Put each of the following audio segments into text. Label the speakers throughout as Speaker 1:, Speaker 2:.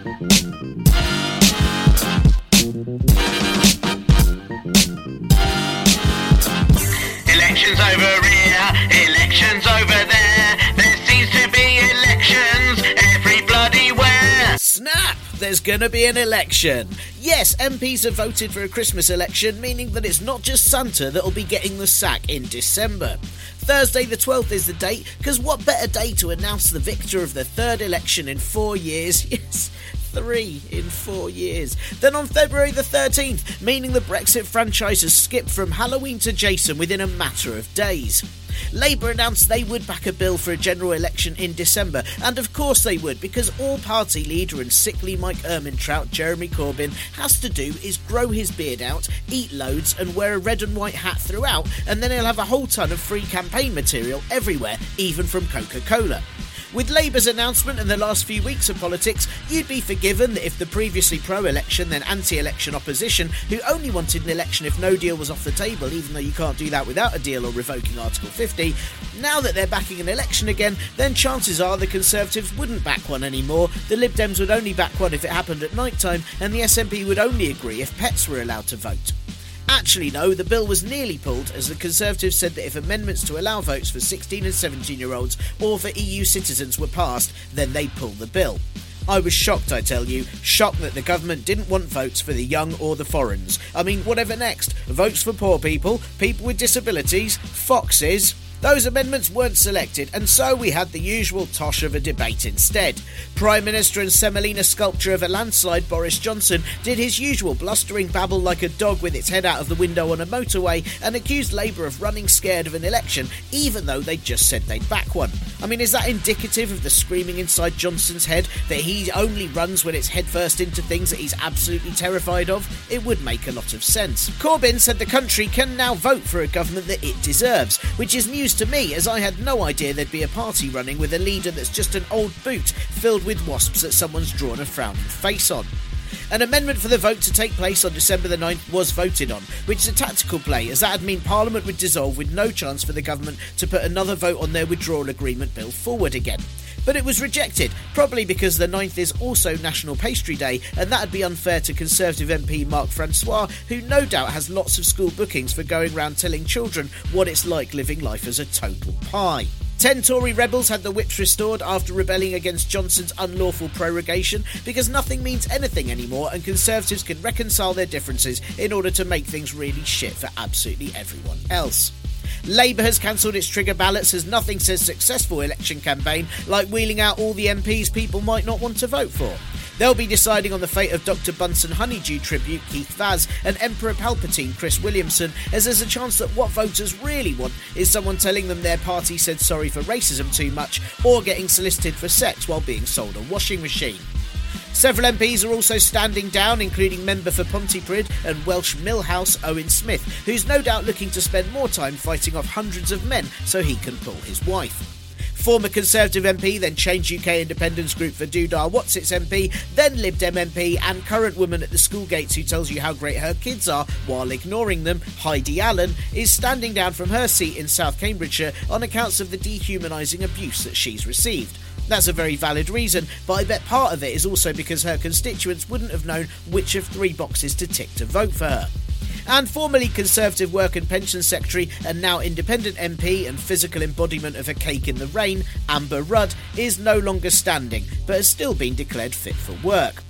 Speaker 1: Elections over here, elections over
Speaker 2: There's gonna be an election. Yes, MPs have voted for a Christmas election, meaning that it's not just Santa that'll be getting the sack in December. Thursday the 12th is the date, because what better day to announce the victor of the third election in four years? Yes, three in four years. Then on February the 13th, meaning the Brexit franchise has skipped from Halloween to Jason within a matter of days. Labour announced they would back a bill for a general election in December, and of course they would, because all party leader and sickly Mike Ermintrout, Jeremy Corbyn, has to do is grow his beard out, eat loads, and wear a red and white hat throughout, and then he'll have a whole ton of free campaign material everywhere, even from Coca Cola. With Labour's announcement and the last few weeks of politics, you'd be forgiven that if the previously pro election, then anti election opposition, who only wanted an election if no deal was off the table, even though you can't do that without a deal or revoking Article 50, now that they're backing an election again, then chances are the Conservatives wouldn't back one anymore, the Lib Dems would only back one if it happened at night time, and the SNP would only agree if pets were allowed to vote. Actually, no, the bill was nearly pulled as the Conservatives said that if amendments to allow votes for 16 and 17 year olds or for EU citizens were passed, then they'd pull the bill. I was shocked, I tell you, shocked that the government didn't want votes for the young or the foreigners. I mean, whatever next? Votes for poor people, people with disabilities, foxes. Those amendments weren't selected, and so we had the usual tosh of a debate instead. Prime Minister and Semolina sculpture of a landslide, Boris Johnson, did his usual blustering babble like a dog with its head out of the window on a motorway and accused Labour of running scared of an election, even though they'd just said they'd back one. I mean, is that indicative of the screaming inside Johnson's head that he only runs when it's headfirst into things that he's absolutely terrified of? It would make a lot of sense. Corbyn said the country can now vote for a government that it deserves, which is news to me as I had no idea there'd be a party running with a leader that's just an old boot filled with wasps that someone's drawn a frowning face on. An amendment for the vote to take place on December the 9th was voted on, which is a tactical play, as that'd mean Parliament would dissolve with no chance for the government to put another vote on their withdrawal agreement bill forward again. But it was rejected, probably because the 9th is also National Pastry Day, and that'd be unfair to Conservative MP Mark Francois, who no doubt has lots of school bookings for going round telling children what it's like living life as a total pie. Ten Tory rebels had the whips restored after rebelling against Johnson's unlawful prorogation because nothing means anything anymore and Conservatives can reconcile their differences in order to make things really shit for absolutely everyone else. Labour has cancelled its trigger ballots as nothing says successful election campaign like wheeling out all the MPs people might not want to vote for. They'll be deciding on the fate of Dr. Bunsen Honeydew tribute Keith Vaz and Emperor Palpatine Chris Williamson, as there's a chance that what voters really want is someone telling them their party said sorry for racism too much or getting solicited for sex while being sold a washing machine. Several MPs are also standing down, including member for Pontypridd and Welsh Milhouse Owen Smith, who's no doubt looking to spend more time fighting off hundreds of men so he can pull his wife. Former Conservative MP, then Change UK Independence Group for Dudar Whatsits MP, then Lib Dem MP, and current woman at the school gates who tells you how great her kids are while ignoring them, Heidi Allen, is standing down from her seat in South Cambridgeshire on accounts of the dehumanising abuse that she's received. That's a very valid reason, but I bet part of it is also because her constituents wouldn't have known which of three boxes to tick to vote for her. And formerly Conservative Work and Pension Secretary and now Independent MP and physical embodiment of a cake in the rain, Amber Rudd, is no longer standing, but has still been declared fit for work.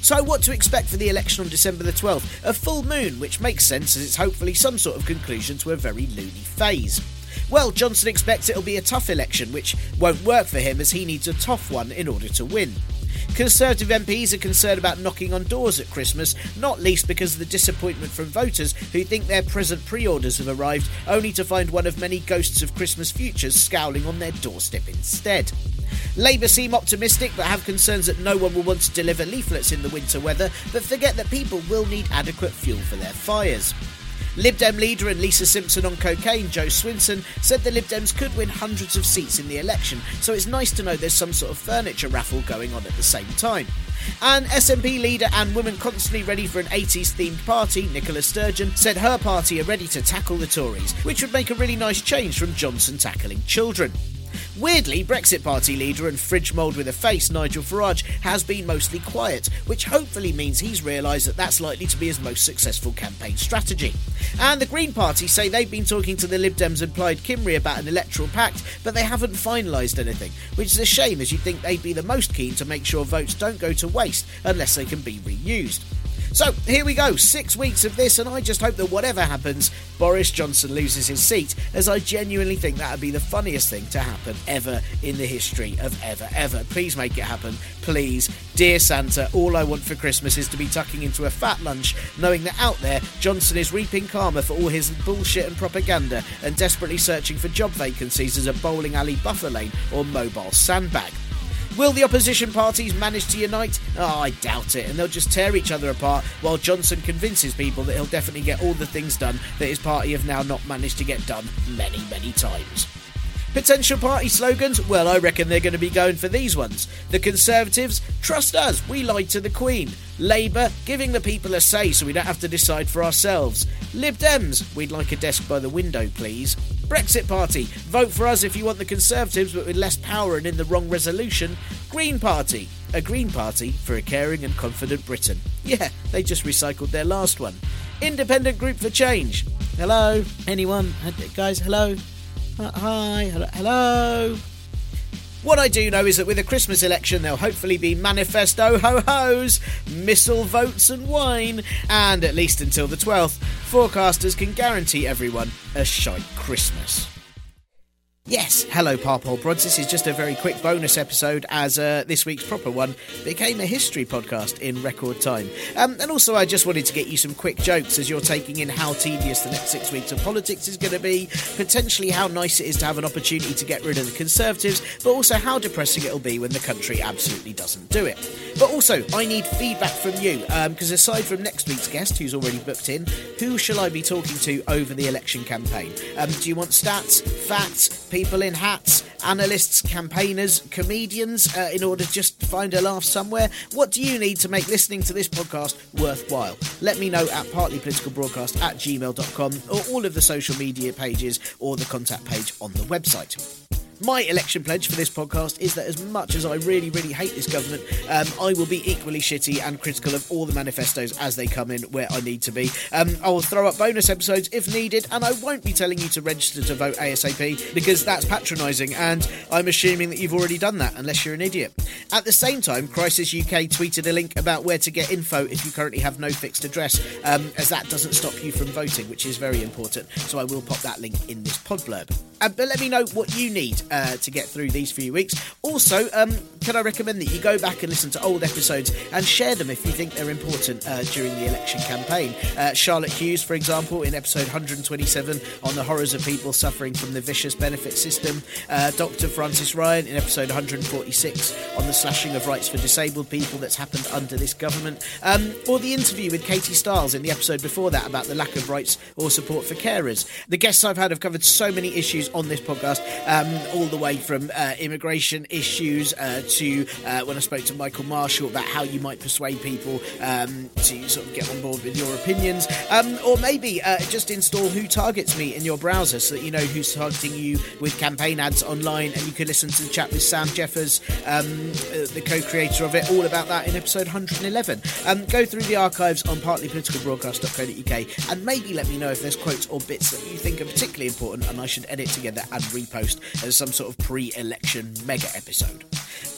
Speaker 2: So, what to expect for the election on December the 12th? A full moon, which makes sense as it's hopefully some sort of conclusion to a very loony phase. Well, Johnson expects it'll be a tough election, which won't work for him as he needs a tough one in order to win. Conservative MPs are concerned about knocking on doors at Christmas, not least because of the disappointment from voters who think their present pre orders have arrived only to find one of many ghosts of Christmas futures scowling on their doorstep instead. Labour seem optimistic but have concerns that no one will want to deliver leaflets in the winter weather, but forget that people will need adequate fuel for their fires. Lib Dem leader and Lisa Simpson on cocaine, Jo Swinson, said the Lib Dems could win hundreds of seats in the election, so it's nice to know there's some sort of furniture raffle going on at the same time. And SNP leader and woman constantly ready for an 80s themed party, Nicola Sturgeon, said her party are ready to tackle the Tories, which would make a really nice change from Johnson tackling children. Weirdly, Brexit Party leader and fridge mould with a face, Nigel Farage, has been mostly quiet, which hopefully means he's realised that that's likely to be his most successful campaign strategy. And the Green Party say they've been talking to the Lib Dems and Plaid Cymru about an electoral pact, but they haven't finalised anything, which is a shame as you'd think they'd be the most keen to make sure votes don't go to waste unless they can be reused. So here we go, six weeks of this, and I just hope that whatever happens, Boris Johnson loses his seat, as I genuinely think that would be the funniest thing to happen ever in the history of ever, ever. Please make it happen, please. Dear Santa, all I want for Christmas is to be tucking into a fat lunch, knowing that out there, Johnson is reaping karma for all his bullshit and propaganda and desperately searching for job vacancies as a bowling alley buffer lane or mobile sandbag. Will the opposition parties manage to unite? Oh, I doubt it, and they'll just tear each other apart while Johnson convinces people that he'll definitely get all the things done that his party have now not managed to get done many, many times. Potential party slogans? Well, I reckon they're going to be going for these ones. The Conservatives, trust us, we lied to the Queen. Labour, giving the people a say so we don't have to decide for ourselves. Lib Dems, we'd like a desk by the window, please. Brexit Party, vote for us if you want the Conservatives but with less power and in the wrong resolution. Green Party, a Green Party for a caring and confident Britain. Yeah, they just recycled their last one. Independent Group for Change. Hello? Anyone? Guys, hello? Uh, hi, hello? What I do know is that with a Christmas election, there'll hopefully be manifesto ho hos, missile votes, and wine. And at least until the 12th, forecasters can guarantee everyone a shite Christmas. Yes, hello, Parpole Prods. This is just a very quick bonus episode as uh, this week's proper one became a history podcast in record time. Um, and also, I just wanted to get you some quick jokes as you're taking in how tedious the next six weeks of politics is going to be, potentially how nice it is to have an opportunity to get rid of the Conservatives, but also how depressing it'll be when the country absolutely doesn't do it. But also, I need feedback from you because aside from next week's guest, who's already booked in, who shall I be talking to over the election campaign? Um, do you want stats, facts, people in hats, analysts, campaigners, comedians, uh, in order to just find a laugh somewhere? What do you need to make listening to this podcast worthwhile? Let me know at partlypoliticalbroadcast at gmail.com or all of the social media pages or the contact page on the website. My election pledge for this podcast is that as much as I really, really hate this government, um, I will be equally shitty and critical of all the manifestos as they come in where I need to be. Um, I will throw up bonus episodes if needed, and I won't be telling you to register to vote ASAP because that's patronising, and I'm assuming that you've already done that unless you're an idiot. At the same time, Crisis UK tweeted a link about where to get info if you currently have no fixed address, um, as that doesn't stop you from voting, which is very important. So I will pop that link in this pod blurb. Uh, but let me know what you need uh, to get through these few weeks. Also, um, can I recommend that you go back and listen to old episodes and share them if you think they're important uh, during the election campaign? Uh, Charlotte Hughes, for example, in episode 127 on the horrors of people suffering from the vicious benefit system. Uh, Dr. Frances Ryan in episode 146 on the slashing of rights for disabled people that's happened under this government. Um, or the interview with Katie Stiles in the episode before that about the lack of rights or support for carers. The guests I've had have covered so many issues on this podcast, um, all the way from uh, immigration issues uh, to uh, when I spoke to Michael Marshall about how you might persuade people um, to sort of get on board with your opinions, um, or maybe uh, just install Who Targets Me in your browser so that you know who's targeting you with campaign ads online, and you can listen to the chat with Sam Jeffers, um, uh, the co-creator of it, all about that in episode 111. Um, go through the archives on partlypoliticalbroadcast.co.uk and maybe let me know if there's quotes or bits that you think are particularly important and I should edit together and repost as some sort of pre-election mega episode.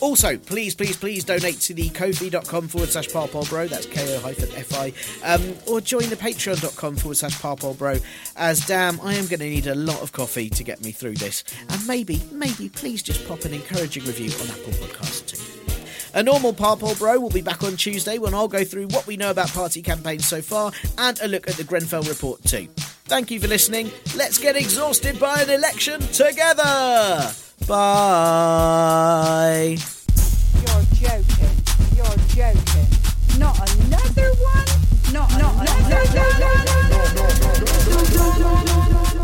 Speaker 2: Also, please, please, please donate to the kofi.com forward slash parpolbro, that's ko-fi, um, or join the patreon.com forward slash parpolbro, as damn, I am going to need a lot of coffee to get me through this. And maybe, maybe, please just pop an encouraging review on Apple Podcasts too. A normal Parpol Bro will be back on Tuesday when I'll go through what we know about party campaigns so far and a look at the Grenfell report too. Thank you for listening. Let's get exhausted by an election together. Bye.
Speaker 3: You're joking. You're joking. Not another one? Not, not another one?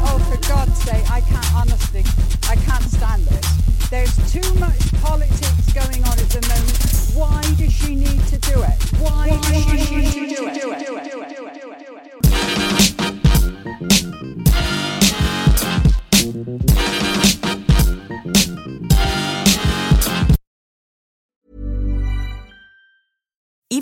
Speaker 3: Oh, for God's sake, I can't, honestly, I can't stand this. There's too much politics going on at the moment. Why does she need to do it? Why, does she need